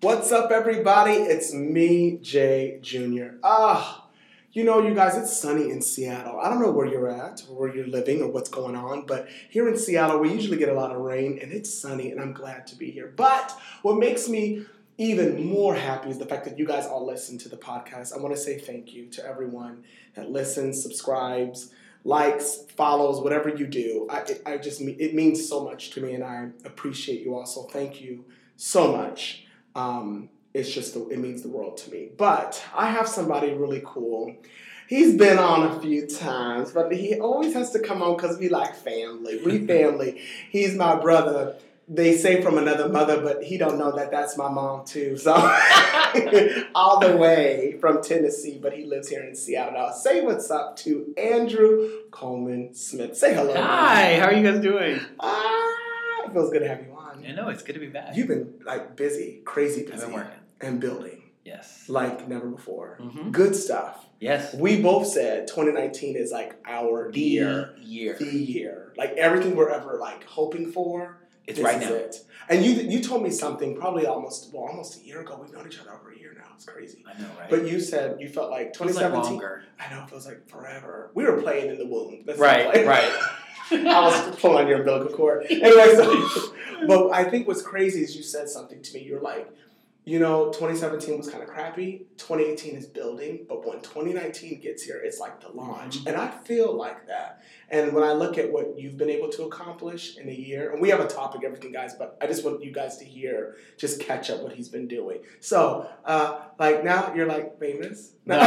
What's up, everybody? It's me, Jay Jr. Ah, you know, you guys, it's sunny in Seattle. I don't know where you're at or where you're living or what's going on, but here in Seattle, we usually get a lot of rain and it's sunny, and I'm glad to be here. But what makes me even more happy is the fact that you guys all listen to the podcast. I want to say thank you to everyone that listens, subscribes, likes, follows, whatever you do. I, it, I just it means so much to me, and I appreciate you all. So thank you so much. Um, it's just it means the world to me. But I have somebody really cool. He's been on a few times, but he always has to come on because we like family. We family. He's my brother. They say from another mother, but he don't know that that's my mom too. So all the way from Tennessee, but he lives here in Seattle now. Say what's up to Andrew Coleman Smith. Say hello. Hi. How are you guys doing? Ah, it feels good to have you on. I know it's good to be back. You've been like busy, crazy busy, I've been working. and building Yes. like never before. Mhm. Good stuff. Yes. We both said 2019 is like our The year, year. the year. Like everything we're ever like hoping for. It's right is now. It. And you you told me something probably almost well almost a year ago. We've known each other over a year now. It's crazy. I know, right? But you said you felt like Feels like 2017. longer. I know it feels like forever. We were playing in the womb. That's Right, right. I was pulling on your umbilical cord. Anyway, so, but I think what's crazy is you said something to me. You're like, you know, 2017 was kind of crappy. 2018 is building, but when 2019 gets here, it's like the launch. Mhm. And I feel like that. And when I look at what you've been able to accomplish in a year, and we have a topic, everything, guys, but I just want you guys to hear, just catch up what he's been doing. So, uh, like now you're like famous. No, my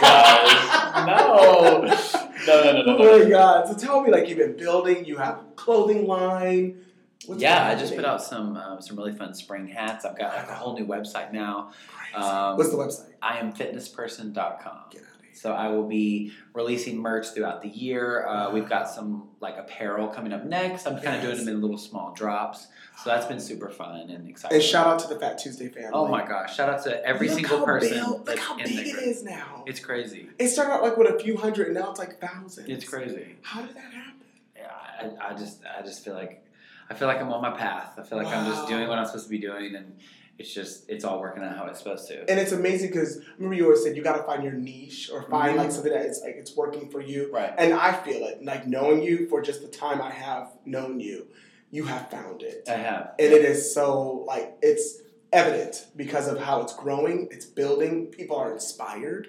gosh. No. No, no, no, no, Oh my god! So tell me, like you've been building, you have a clothing line. What's yeah, I just put out some um, some really fun spring hats. I've got like a whole new website now. Um, What's the website? IamFitnessPerson.com. Get out of here. So I will be releasing merch throughout the year. Uh, we've got some like apparel coming up next. I'm kind of doing them in little small drops. So that's been super fun and exciting. And shout out to the Fat Tuesday family. Oh my gosh! Shout out to every Look single person big- look how big group. is now. It's crazy. It started out like with a few hundred, and now it's like thousands. It's crazy. How did that happen? Yeah, I, I just I just feel like I feel like I'm on my path. I feel like I'm just doing what I'm supposed to be doing, and it's just it's all working out how it's supposed to. And it's amazing because remember you always said you got to find your niche or find Mhm. like something that it's like it's working for you. Right. And I feel it, like knowing you for just the time I have known you, you have found it. I have. and it is so like it's evident because of how it's growing it's building people are inspired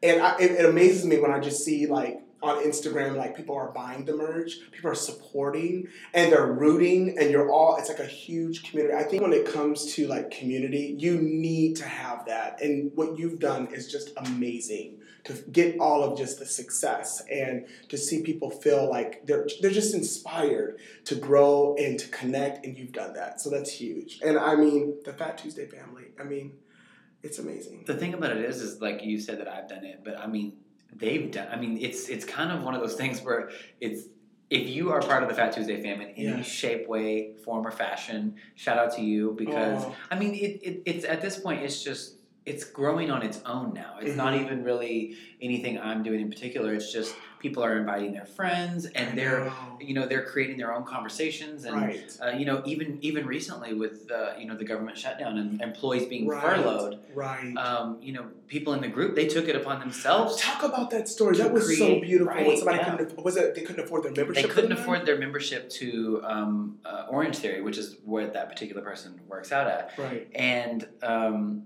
and I, it, it amazes me when i just see like on instagram like people are buying the merch people are supporting and they're rooting and you're all it's like a huge community i think when it comes to like community you need to have that and what you've done is just amazing to get all of just the success and to see people feel like they're they're just inspired to grow and to connect, and you've done that. So that's huge. And I mean, the Fat Tuesday family, I mean, it's amazing. The thing about it is, is like you said that I've done it, but I mean they've done. I mean it's it's kind of one of those things where it's if you are part of the Fat Tuesday family in Yeah. any shape, way, form, or fashion, shout out to you because Oh, I mean, it, it, it's at this point, it's just it's growing on its own now. It's not Mhm. even really anything I'm doing in particular. It's just people are inviting their friends, and they're you know they're creating their own conversations, and right. uh, you know even even recently with uh, you know the government shutdown and employees being Right. furloughed, Right. um, you know people in the group they took it upon themselves. Talk about that story. That was so create- beautiful. when right, somebody yeah. couldn't, was it they couldn't afford their membership? They couldn't afford their membership to um, uh, Orange Theory, which is where that particular person works out at. Right. and um,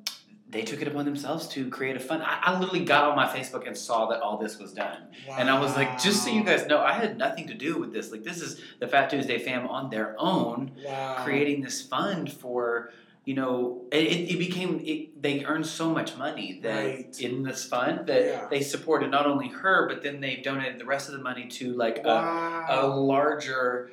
they took it upon themselves to create a fund. I, I literally got on my Facebook and saw that all this was done, and I was like, just so you guys know, I had nothing to do with this. Like, this is the Fat Tuesday fam on their own Wow. creating this fund for. You know, it, it became it, they earned so much money that Right. in this fund that Yeah. they supported not only her, but then they donated the rest of the money to like a, a larger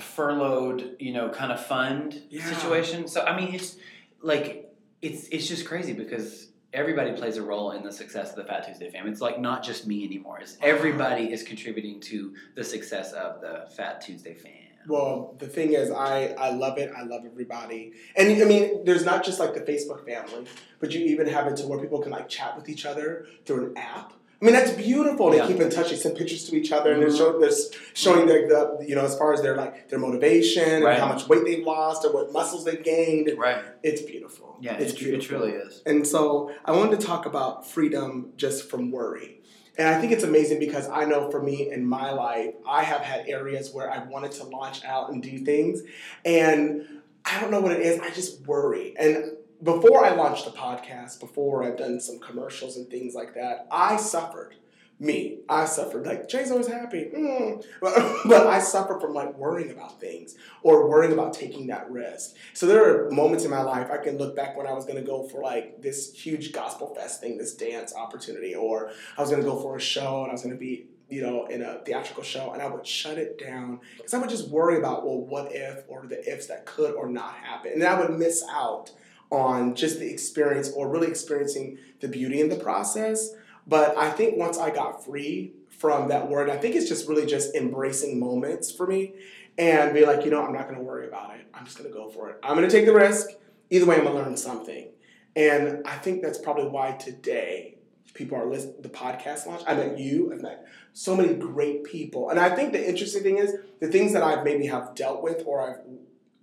furloughed, you know, kind of fund Yeah. situation. So I mean, it's like it's it's just crazy because everybody plays a role in the success of the Fat Tuesday fam. It's like not just me anymore. It's everybody is contributing to the success of the Fat Tuesday fam. Well, the thing is, I, I love it. I love everybody. And I mean, there's not just like the Facebook family, but you even have it to where people can like chat with each other through an app. I mean, that's beautiful. They Yeah. keep in touch. They send pictures to each other, and they're, show, they're showing their, the, you know, as far as their like their motivation Right. and how much weight they've lost or what muscles they've gained. Right. It's beautiful. Yeah, it's it, tru- it truly is. And so I wanted to talk about freedom just from worry. And I think it's amazing because I know for me in my life, I have had areas where I wanted to launch out and do things. And I don't know what it is, I just worry. And before I launched the podcast, before I've done some commercials and things like that, I suffered. Me, I suffered. Like Jay's always happy, mm. but, but I suffer from like worrying about things or worrying about taking that risk. So there are moments in my life I can look back when I was going to go for like this huge gospel fest thing, this dance opportunity, or I was going to go for a show and I was going to be, you know, in a theatrical show, and I would shut it down because I would just worry about, well, what if, or the ifs that could or not happen, and I would miss out on just the experience or really experiencing the beauty in the process. But I think once I got free from that word, I think it's just really just embracing moments for me and be like, you know, I'm not going to worry about it. I'm just going to go for it. I'm going to take the risk. Either way, I'm going to learn something. And I think that's probably why today people are listening. The podcast launch. I met you. I've met so many great people. And I think the interesting thing is the things that I've maybe have dealt with or I've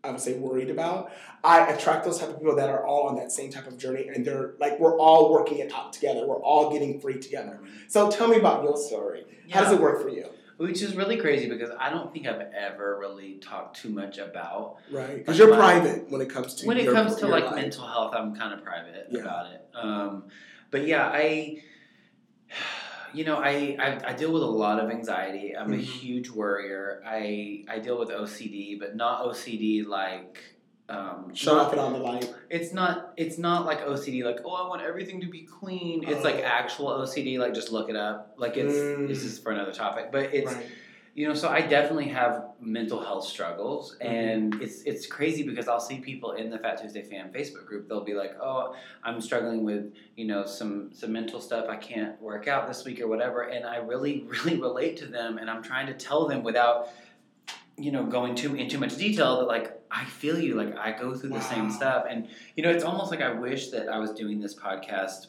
I would say worried about. I attract those type of people that are all on that same type of journey, and they're like we're all working it out together. We're all getting free together. So tell me about your story. How does it work for you? Which is really crazy because I don't think I've ever really talked too much about Right, because you're private when it comes to when it your- comes to like life. mental health. I'm kind of private Yeah. about it. Um, but yeah, I, you know, I, I I deal with a lot of anxiety. I'm a Mhm. huge worrier. I I deal with OCD, but not OCD like. Um, Shut off it on the light. It's not. It's not like OCD. Like, oh, I want everything to be clean. It's like Oh. actual OCD. Like, just look it up. Like, it's Mm. this is for another topic. But it's right. You know. So I definitely have mental health struggles, Mm-hmm. and it's it's crazy because I'll see people in the Fat Tuesday Fam Facebook group. They'll be like, oh, I'm struggling with you know some some mental stuff. I can't work out this week or whatever, and I really really relate to them, and I'm trying to tell them without you know going too in too much detail that like I feel you like I go through the Wow. same stuff and you know it's almost like I wish that I was doing this podcast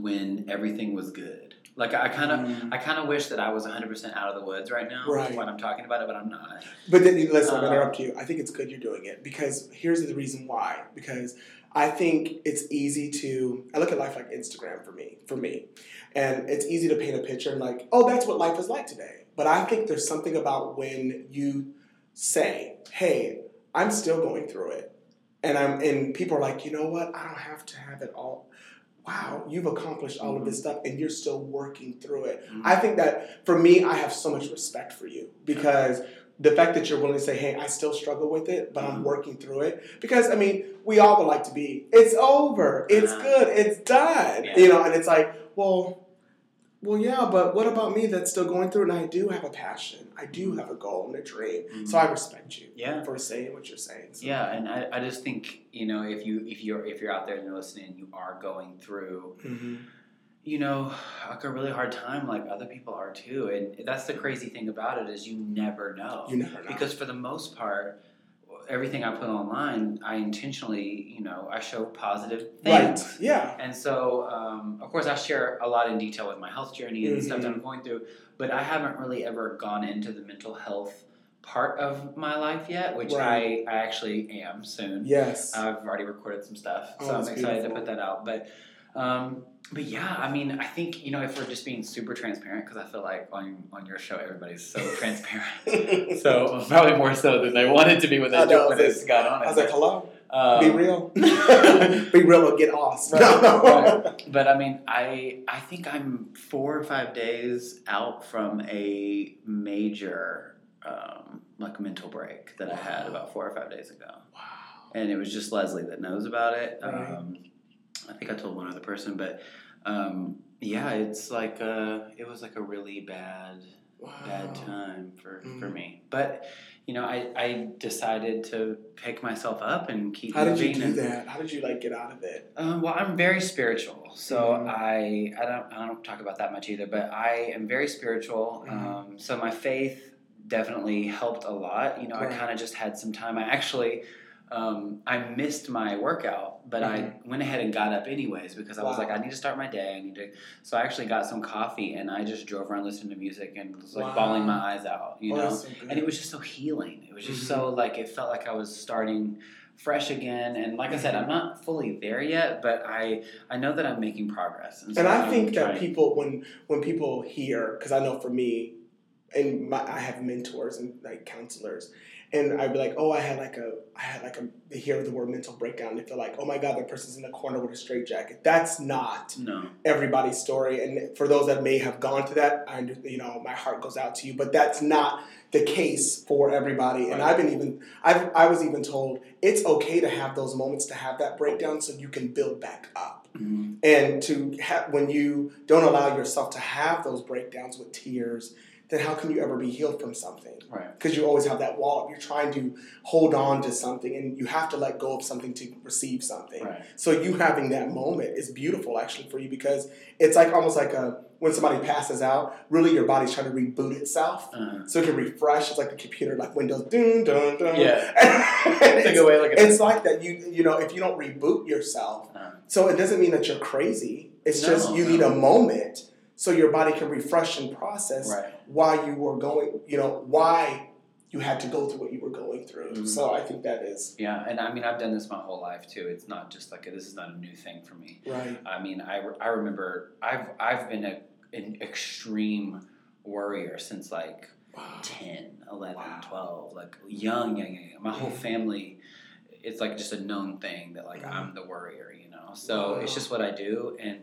when everything was good like I kind of Mm. I kind of wish that I was 100% out of the woods right now Right. when I'm talking about it but I'm not But then, listen, I'm Uh, gonna interrupt you. I think it's good you're doing it because here's the reason why. Because I think it's easy to. I look at life like Instagram for me. For me, and it's easy to paint a picture and like, oh, that's what life is like today. But I think there's something about when you say, "Hey, I'm still going through it," and I'm and people are like, you know what? I don't have to have it all. Wow, you've accomplished all of this stuff and you're still working through it. I think that for me, I have so much respect for you because the fact that you're willing to say, "Hey, I still struggle with it, but I'm Mhm. working through it." Because I mean, we all would like to be, "It's over, it's Uh-huh. good, it's done," Yeah. you know, and it's like, well, well, yeah, but what about me that's still going through? And I do have a passion, I do have a goal and a dream, so I respect you yeah for saying what you're saying. So, yeah and I, I just think you know if you if you're if you're out there and you're listening and you are going through Mhm. you know like a really hard time like other people are too and that's the crazy thing about it is you never know you never know. because for the most part everything i put online i intentionally you know i show positive things. right, yeah, and so um, of course i share a lot in detail with my health journey and stuff that i'm going through but i haven't really ever gone into the mental health part of my life yet which Right. I, I actually am soon yes, I've already recorded some stuff, Oh, so I'm excited beautiful. to put that out. But, um, but yeah, I mean, I think you know if we're just being super transparent, because I feel like on on your show everybody's so transparent. so probably more so than they wanted to be when they, know, when they got on I was like, "Hello, Um, be real, be real or get lost." Right, right. But I mean, I I think I'm four or five days out from a major um, like mental break that I had about four or five days ago. Wow. and it was just Leslie that knows about it. Right. Um, I think I told one other person, but um, yeah, it's like uh it was like a really bad Wow. bad time for, for Mm. me. But you know, I, I decided to pick myself up and keep How did you do and, that? How did you like get out of it? Um, well, I'm very spiritual, so Mhm. I I don't I don't talk about that much either. But I am very spiritual. Mhm. Um, so my faith definitely helped a lot. You know, I kind of just had some time. I actually um, I missed my workout, but I went ahead and got up anyways because I was Mm-hmm. Like, I need to start my day. I need to. So I actually got some coffee and I just drove around listening to music and was like Wow. bawling my eyes out, you Oh, know. so. And it was just so healing. It was just Mhm. so like it felt like I was starting fresh again. And like I said, I'm not fully there yet, but I I know that I'm making progress. so And I think that people, when when people hear, because I know for me, and my, I have mentors and like counselors, and I'd be like, oh, I had like a, I had like a, they hear the word mental breakdown, they feel like, oh my God, that person's in the corner with a straight jacket. That's not no, everybody's story, and for those that may have gone through that, I, you know, my heart goes out to you, but that's not the case for everybody. And I've been even, I've, I was even told it's okay to have those moments to have that breakdown, so you can build back up Mhm. and to have when you don't allow yourself to have those breakdowns with tears then how can you ever be healed from something? Right, because you always have that wall you're trying to hold on to something and you have to let go of something to receive something. Right, so you having that moment is beautiful actually for you because it's like almost like a when somebody passes out really your body's trying to reboot itself. Uh, so it can refresh. It's like the computer like windows dun dun dun. Yeah. Take it's, away like a it's like that you you know if you don't reboot yourself. Uh, so it doesn't mean that you're crazy. It's No, just you no. need a moment so your body can refresh and process right. why you were going, you know, why you had to go through what you were going through. Mhm. So I think that is Yeah, and I mean I've done this my whole life too. It's not just like a, this is not a new thing for me. right. I mean, I, re- I remember I've I've been a, an extreme worrier since like Wow. 10, 11, Wow. 12, like young, young, young. My whole family, it's like just a known thing that like. I'm the worrier, you know. So it's just what I do, and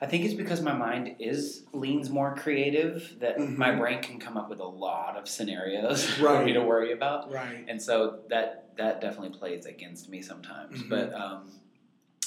I think it's because my mind is leans more creative that my Mhm. brain can come up with a lot of scenarios for me to worry about, Right. and so that that definitely plays against me sometimes. Mhm. But um,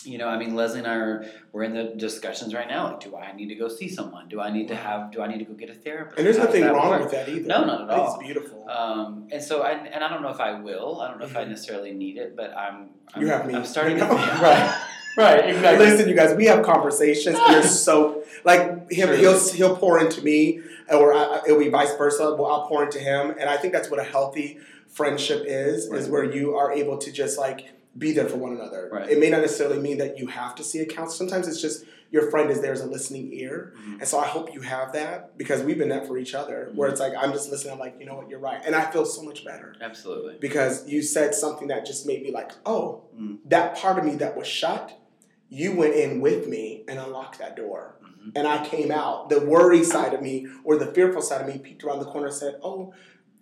you know, I mean, Leslie and I are we're in the discussions right now. Like, do I need to go see someone? Do I need to have? Do I need to go get a therapist? And there's How nothing wrong work? with that either. No, not at all. It's beautiful. Um, and so, I, and I don't know if I will. I don't know if I Mhm. necessarily need it, but I'm. I'm You have me. I'm starting to. right. Right. Exactly. Listen, you guys, we have conversations, and they're so like him. True. He'll he'll pour into me, or I, it'll be vice versa. Well, I'll pour into him, and I think that's what a healthy friendship is. Is where you are able to just like be there for one another. Right. It may not necessarily mean that you have to see a counselor. Sometimes it's just your friend is there as a listening ear, Mhm. and so I hope you have that because we've been that for each other. Where it's like I'm just listening. I'm like, you know what, you're right, and I feel so much better Absolutely. because you said something that just made me like, oh, Mm. that part of me that was shut, you went in with me and unlocked that door. Mhm. And I came out. The worry side of me or the fearful side of me peeked around the corner and said, oh,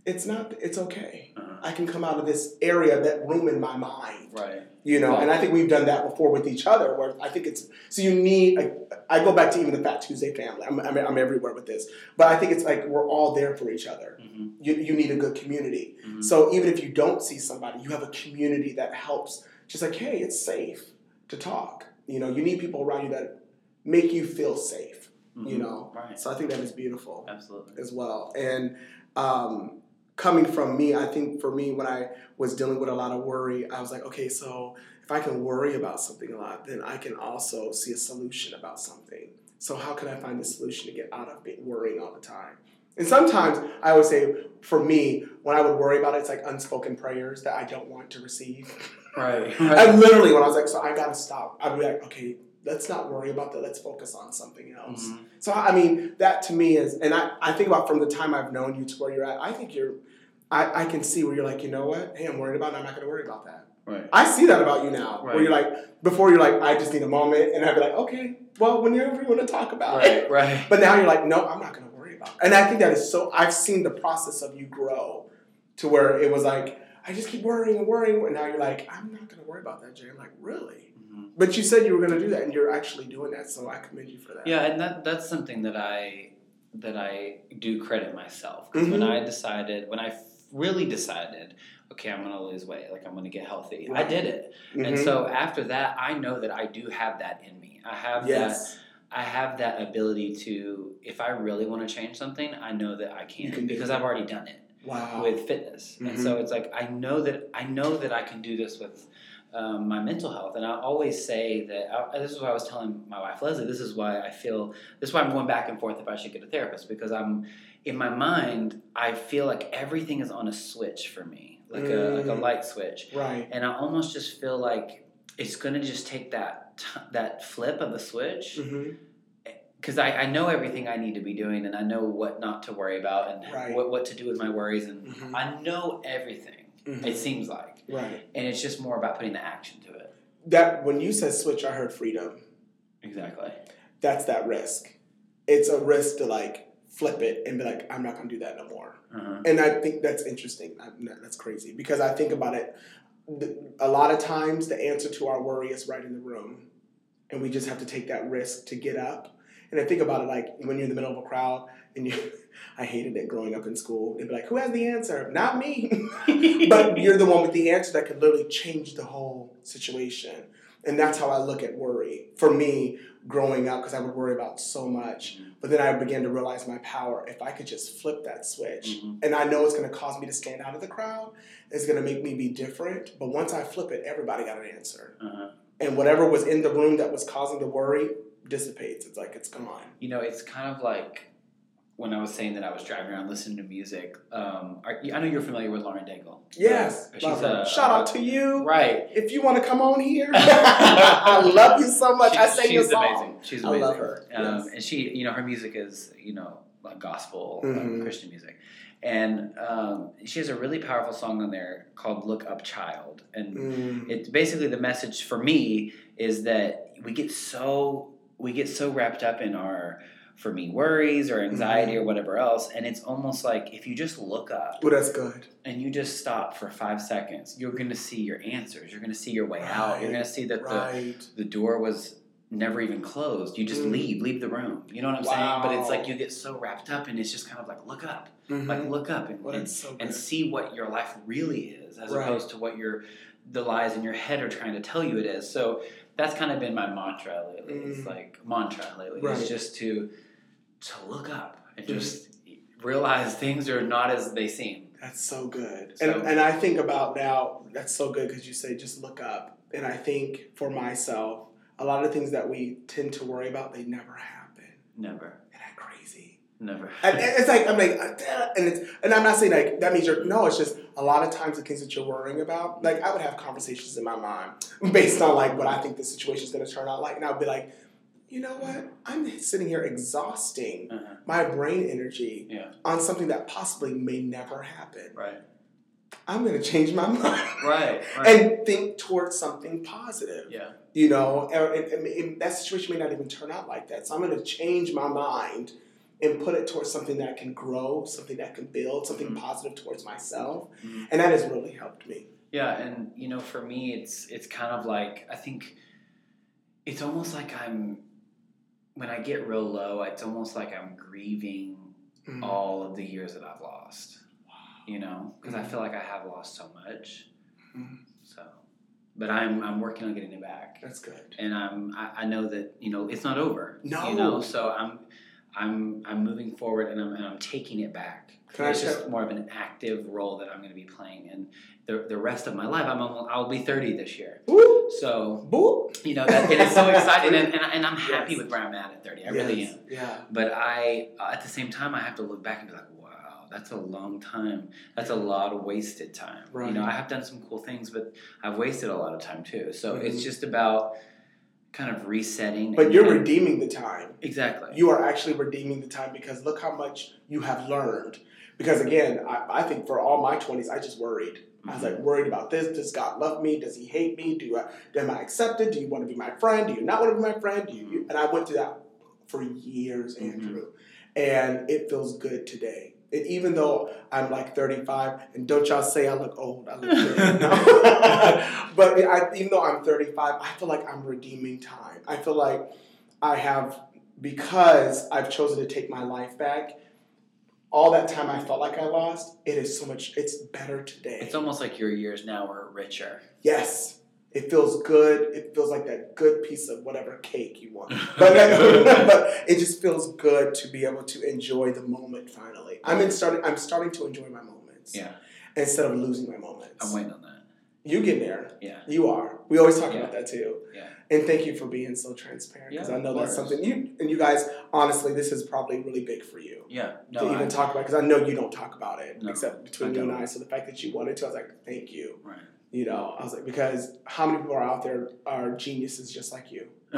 it's not, it's okay. Uh-huh. I can come out of this area, that room in my mind. Right. You know, and I think we've done that before with each other. Where I think it's so you need. Like, I go back to even the Fat Tuesday family. I'm, I'm, I'm everywhere with this, but I think it's like we're all there for each other. Mhm. You, you need a good community. Mhm. So even if you don't see somebody, you have a community that helps. Just like, hey, it's safe to talk. You know, you need people around you that make you feel safe. You Mhm. know, Right. so I think that is beautiful Absolutely. as well. And um, coming from me, I think for me, when I was dealing with a lot of worry, I was like, okay, so if I can worry about something a lot, then I can also see a solution about something. So how can I find the solution to get out of being worrying all the time? And sometimes I would say, for me, when I would worry about it, it's like unspoken prayers that I don't want to receive. Right. And literally, when I was like, so I gotta stop, I'd be like, okay, let's not worry about that. Let's focus on something else. Mhm. So I mean, that to me is, and I, I think about from the time I've known you to where you're at. I think you're, I, I can see where you're like, you know what? Hey, I'm worried about. it. I'm not going to worry about that. Right. I see that about you now. Where you're like, before you're like, I just need a moment, and I'd be like, okay, well, whenever you want to talk about it. Right. Right. But now you're like, no, I'm not going to worry about it. And I think that is so. I've seen the process of you grow to where it was like, I just keep worrying and worrying, and now you're like, I'm not going to worry about that, Jay. I'm like, really? Mhm. But you said you were going to do that, and you're actually doing that. So I commend you for that. Yeah, and that that's something that I that I do credit myself because when Mhm. I decided when I really decided, okay, I'm gonna lose weight, like I'm gonna get healthy, I did it, and Mhm. so after that, I know that I do have that in me. I have that. I have that ability to, if I really want to change something, I know that I can, can because. I've already done it Wow. with fitness, and Mhm. so it's like I know that I know that I can do this with um, my mental health, and I always say that I, this is what I was telling my wife Leslie. This is why I feel this is why I'm going back and forth if I should get a therapist because I'm in my mind I feel like everything is on a switch for me. like a like a Mm. light switch, Right. and I almost just feel like it's gonna just take that t- that flip of the switch because I, I know everything I need to be doing and I know what not to worry about and Right. what, what to do with my worries and Mhm. I know everything. It seems like, Right. and it's just more about putting the action to it. That when you said switch, I heard freedom. Exactly. That's that risk. It's a risk to like flip it and be like, I'm not gonna do that no more. Uh-huh. And I think that's interesting. I- That's crazy because I think about it. A lot of times, the answer to our worry is right in the room, and we just have to take that risk to get up. And I think about it like when you're in the middle of a crowd and you. I hated it growing up in school. They'd be like, "Who has the answer? Not me." but you're the one with the answer that can literally change the whole situation. And that's how I look at worry. For me, growing up, because I would worry about so much, but then I began to realize my power. If I could just flip that switch, Mhm. and I know it's going to cause me to stand out of the crowd, it's going to make me be different. But once I flip it, everybody got an answer. Uh-huh. And whatever was in the room that was causing the worry dissipates. It's like it's gone. You know, it's kind of like when I was saying that I was driving around listening to music. Um, are, I know you're familiar with Lauren Daigle. Yes. She's a- Shout out to you. Right. If you want to come on here, I love you so much. I She's- sang your she's song. amazing. She's I amazing. love her. Um, Yes. And she, you know, her music is, you know, like gospel, um, Mhm. Christian music. And um, she has a really powerful song on there called Look Up Child. And Mm. it's basically the message for me is that we get so we get so wrapped up in our for me worries or anxiety Mm-hmm. or whatever else and it's almost like if you just look up Well, that's good. and you just stop for five seconds you're going to see your answers you're going to see your way out you're going to see that Right. the, the door was never even closed you just Mm. leave leave the room you know what i'm saying but it's like you get so wrapped up and it's just kind of like look up Mhm. like look up and, well, and so and see what your life really is as Right. opposed to what your the lies in your head are trying to tell you it is so that's kind of been my mantra lately it's Mm. like mantra lately Right. is just to to look up and just realize things are not as they seem That's so good. So- and, and I think about now, that's so good because you say just look up. And I think for myself, a lot of things that we tend to worry about, they never happen. never Isn't that crazy? never And, and it's like, I'm like, uh, and, it's, and I'm not saying like, that means you're, no, it's just a lot of times the things that you're worrying about, like I would have conversations in my mind based on like what I think the situation's going to turn out like. And I'd be like, you know what? I'm sitting here exhausting uh-huh. my brain energy Yeah. on something that possibly may never happen. right I'm going to change my mind. right right And think towards something positive, yeah you know. And, and- and that situation may not even turn out like that. So I'm going to change my mind and put it towards something that can grow, something that can build, something Mhm. positive towards myself, Mhm. and that has really helped me. Yeah, and you know, for me, it's it's kind of like I think it's almost like I'm when I get real low. It's almost like I'm grieving Mm. all of the years that I've lost. You know, because I feel like I have lost so much. Mhm. So, but I'm I'm working on getting it back, That's good. and I'm I, I know that you know it's not over. No. You know, so I'm I'm I'm moving forward, and I'm and I'm taking it back. Can it's just more of an active role that I'm going to be playing, and the the rest of my life, I'm almost, I'll be 30 this year. Woo, So boop. you know that it is so exciting, and, and, and I'm happy Yes. with where I'm at at 30. I really am. Yeah. But I, uh, at the same time, I have to look back and be like, wow, that's a long time. That's a lot of wasted time. Right. You know, I have done some cool things, but I've wasted a lot of time too. So Mhm. it's just about kind of resetting. But you're and- redeeming the time. exactly. You are actually redeeming the time because look how much you have learned. Because again, I, I think for all my 20s, I just worried. I was like worried about this. Does God love me? Does He hate me? Do I am I accepted? Do you want to be my friend? Do you not want to be my friend? Do you? And I went through that for years, Mhm. Andrew, and it feels good today. And even though I'm like 35, and don't y'all say I look old, I look good. No. but I, even though I'm 35, I feel like I'm redeeming time. I feel like I have because I've chosen to take my life back. All that time I felt like I lost, it is so much. It's better today. It's almost like your years now are richer. Yes, it feels good. It feels like that good piece of whatever cake you want. But, but it just feels good to be able to enjoy the moment finally. I'm in starting. I'm starting to enjoy my moments Yeah, instead of losing my moments. I'm waiting on that. You get there. Yeah. You are. We always talk Yeah. about that too. Yeah. And thank you for being so transparent because Yeah, I know that's something you and you guys. Honestly, this is probably really big for you Yeah. to even I, talk about because I know you don't talk about it No, except between you and. I. So the fact that you wanted to, I was like, thank you. right. You know, I was like, because how many people are out there are geniuses just like you?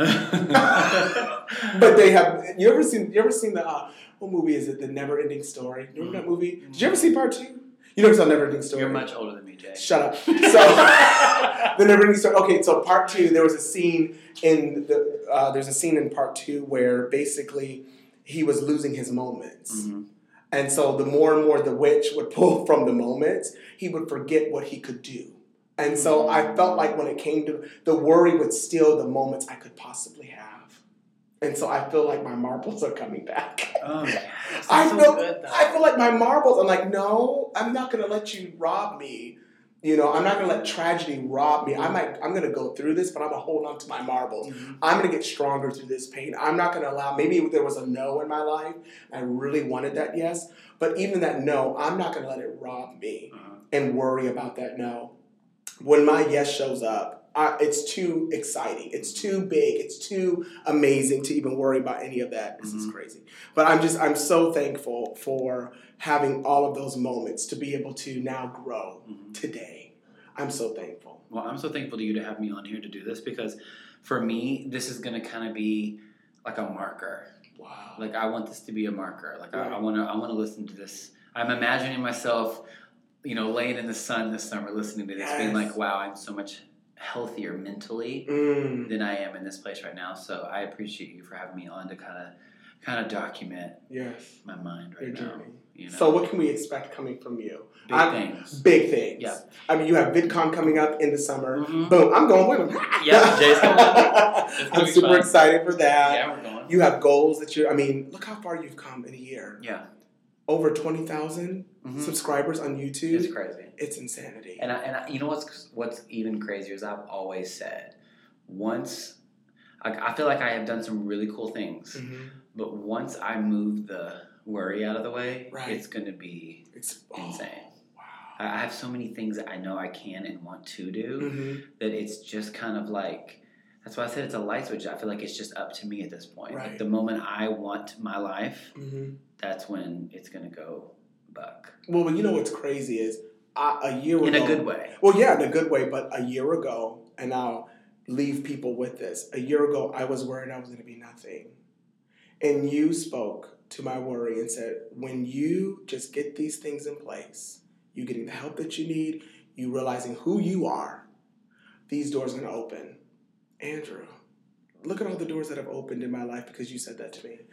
But they have. You ever seen? You ever seen the? Uh, what movie is it? The Never Ending Story. You remember that movie? Did you ever see part two? You know, never saw Never Ending Story. You're much older than me, Jay. Shut up. So the Never Ending Story. Okay, so part two. There was a scene in the. Uh, there's a scene in part two where basically he was losing his moments. Mhm. And so the more and more the witch would pull from the moments, he would forget what he could do. And so I felt like when it came to the worry would steal the moments I could possibly have. And so I feel like my marbles are coming back. Oh. I That's so feel good. I feel like my marbles, I'm like, no, I'm not gonna let you rob me. You know, I'm not gonna let tragedy rob me. I might I'm gonna go through this, but I'm gonna hold on to my marbles. Mhm. I'm gonna get stronger through this pain. I'm not gonna allow. Maybe there was a no in my life, I really wanted that yes, but even that no, I'm not gonna let it rob me Uh-huh. and worry about that no. When my yes shows up, I, it's too exciting. It's too big. It's too amazing to even worry about any of that. This is Mhm. crazy. But I'm just I'm so thankful for having all of those moments to be able to now grow Mhm. today. I'm so thankful. Well, I'm so thankful to you to have me on here to do this because for me, this is going to kind of be like a marker. Wow. Like I want this to be a marker. Like I, I want to I want to listen to this. I'm imagining myself, you know, laying in the sun this summer listening to this, being like, wow, I'm so much healthier mentally Mm, than I am in this place right now. So I appreciate you for having me on to kind of kind of document yes. my mind Your right now. journey. You know, So what can we expect coming from you? big I'm- things. Big things. Yeah. I mean, you have VidCon coming up in the summer. Mhm. Boom! I'm going with them. Yeah, Jay's coming. I'm super fun. excited for that. Yeah, we're going. You have goals that you're. I mean, look how far you've come in a year. Yeah, Over twenty thousand Mhm. subscribers on YouTube. it's crazy. It's insanity. And I, and I, you know what's what's even crazier is I've always said, once I, I feel like I have done some really cool things, Mhm. but once I move the worry out of the way, Right. it's gonna be It's oh, insane. wow. I have so many things that I know I can and want to do Mhm. that it's just kind of like that's why I said it's a light switch. I feel like it's just up to me at this point. Like Right. the moment I want my life, Mhm. that's when it's gonna go buck Well, well, you know what's crazy is I, a year in ago. a good way. Well, yeah, in a good way, but a year ago, and I'll leave people with this. A year ago, I was worried I was going to be nothing. And you spoke to my worry and said, when you just get these things in place, you getting the help that you need, you realizing who you are, these doors are going to open. Andrew, look at all the doors that have opened in my life because you said that to me.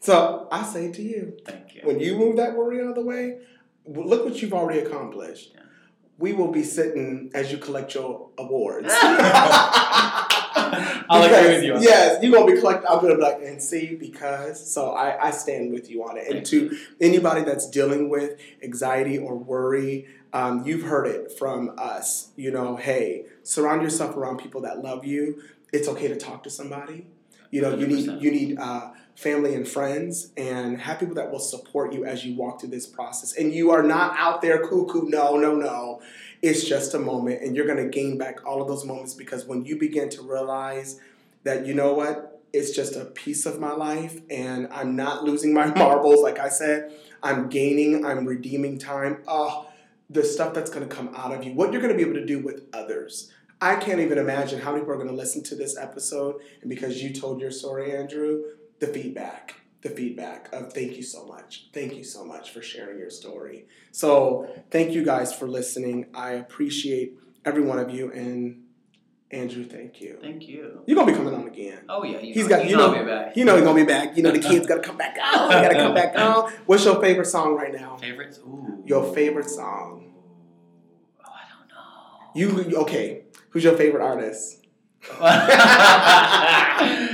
So I say to you, Thank you. when you move that worry out of the way, look what you've already accomplished. Yeah. We will be sitting as you collect your awards. I'll agree with you on that. Yes, you're gonna be collecting. I'm gonna be like, and see, because so I, I stand with you on it. And Thank to anybody that's dealing with anxiety or worry, um, you've heard it from us. You know, hey, surround yourself around people that love you. It's okay to talk to somebody. You know, you need 100%. you need uh, family and friends, and have people that will support you as you walk through this process. And you are not out there cuckoo. No, no, no. It's just a moment, and you're going to gain back all of those moments because when you begin to realize that you know what, it's just a piece of my life, and I'm not losing my marbles. Like I said, I'm gaining, I'm redeeming time. Oh, the stuff that's going to come out of you, what you're going to be able to do with others. I can't even imagine how many people are going to listen to this episode, and because you told your story, Andrew, the feedback, the feedback of thank you so much, thank you so much for sharing your story. So thank you guys for listening. I appreciate every one of you, and Andrew, thank you. Thank you. You're gonna be coming on again. Oh yeah, you He's know, got- you know, know- I'll be back. You know he's gonna be back. You know the kids gotta come back out. They gotta come back out. What's your favorite song right now? favorites. Ooh. Your favorite song. Oh, I don't know. You okay? Who's your favorite artist?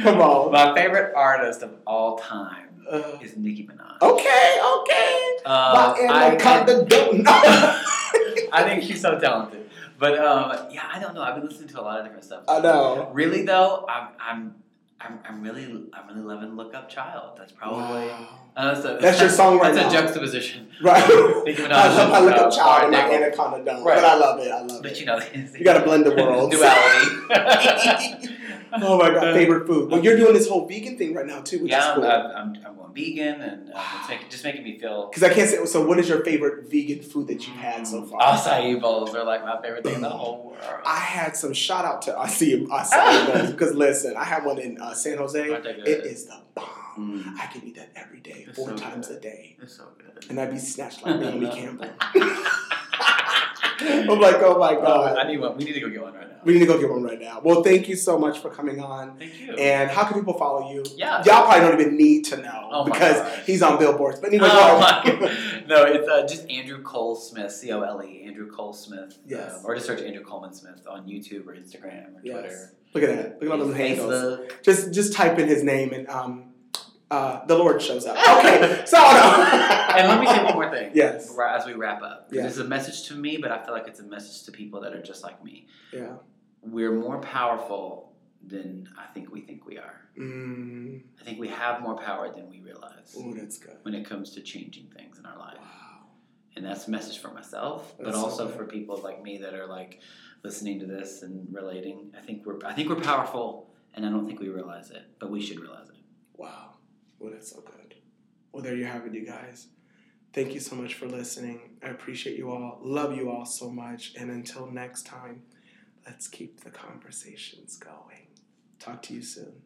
Come on. My favorite artist of all time Uh, is Nicki Minaj. okay, okay. Uh, I, I door? I think she's so talented. But um, yeah, I don't know. I've been listening to a lot of different stuff. I know. Really though, I'm I'm I'm, I'm really I'm really loving Look Up Child. That's probably Wow. uh, that's, a, That's your song right That's now. a juxtaposition. Right. Minaj I love I look up child and my anaconda don't. Right. But I love it. I love But it. you know, You gotta blend the worlds. Duality. Oh my god, favorite food. Well, you're doing this whole vegan thing right now too, which yeah, is cool. I'm, I'm, I'm going vegan, and uh, it's making, just making me feel. Because I can't say. So, what is your favorite vegan food that you've had so far? Acai bowls are like my favorite thing in the whole world. I had some shout out to acai acai bowls because listen, I had one in uh, San Jose. Aren't they good? It is the bomb. Mm, I can eat that every day, It's four so times good. a day, it's so good. and I'd be snatched like Naomi Campbell. I'm like, oh my Oh, god. I need one. We need to go get one right now. We need to go get one right now. Well, thank you so much for coming on. Thank you. And how can people follow you? yeah. Y'all probably don't even need to know Oh because gosh. he's on billboards. But anyway, Oh go my ahead. No, it's uh, just Andrew Cole Smith, C O L E, Andrew Cole Smith. Yes. Um, or just search Andrew Coleman Smith on YouTube or Instagram or Yes. Twitter. Look at that. Look at all those handles. Just just type in his name and um, uh, the Lord shows up. Okay, so. And let me say one more thing. Yes. As we wrap up, Yeah. it's a message to me, but I feel like it's a message to people that are just like me. Yeah. We're more powerful than I think we think we are. Mm. I think we have more power than we realize Oh, that's good. when it comes to changing things in our life. Wow. And that's a message for myself, but That's so also good. for people like me that are like listening to this and relating. I think we're I think we're powerful, and I don't think we realize it, but we should realize it. Wow. Well, that's so good. Well, there you have it, you guys. Thank you so much for listening. I appreciate you all. Love you all so much. And until next time, let's keep the conversations going. Talk to you soon.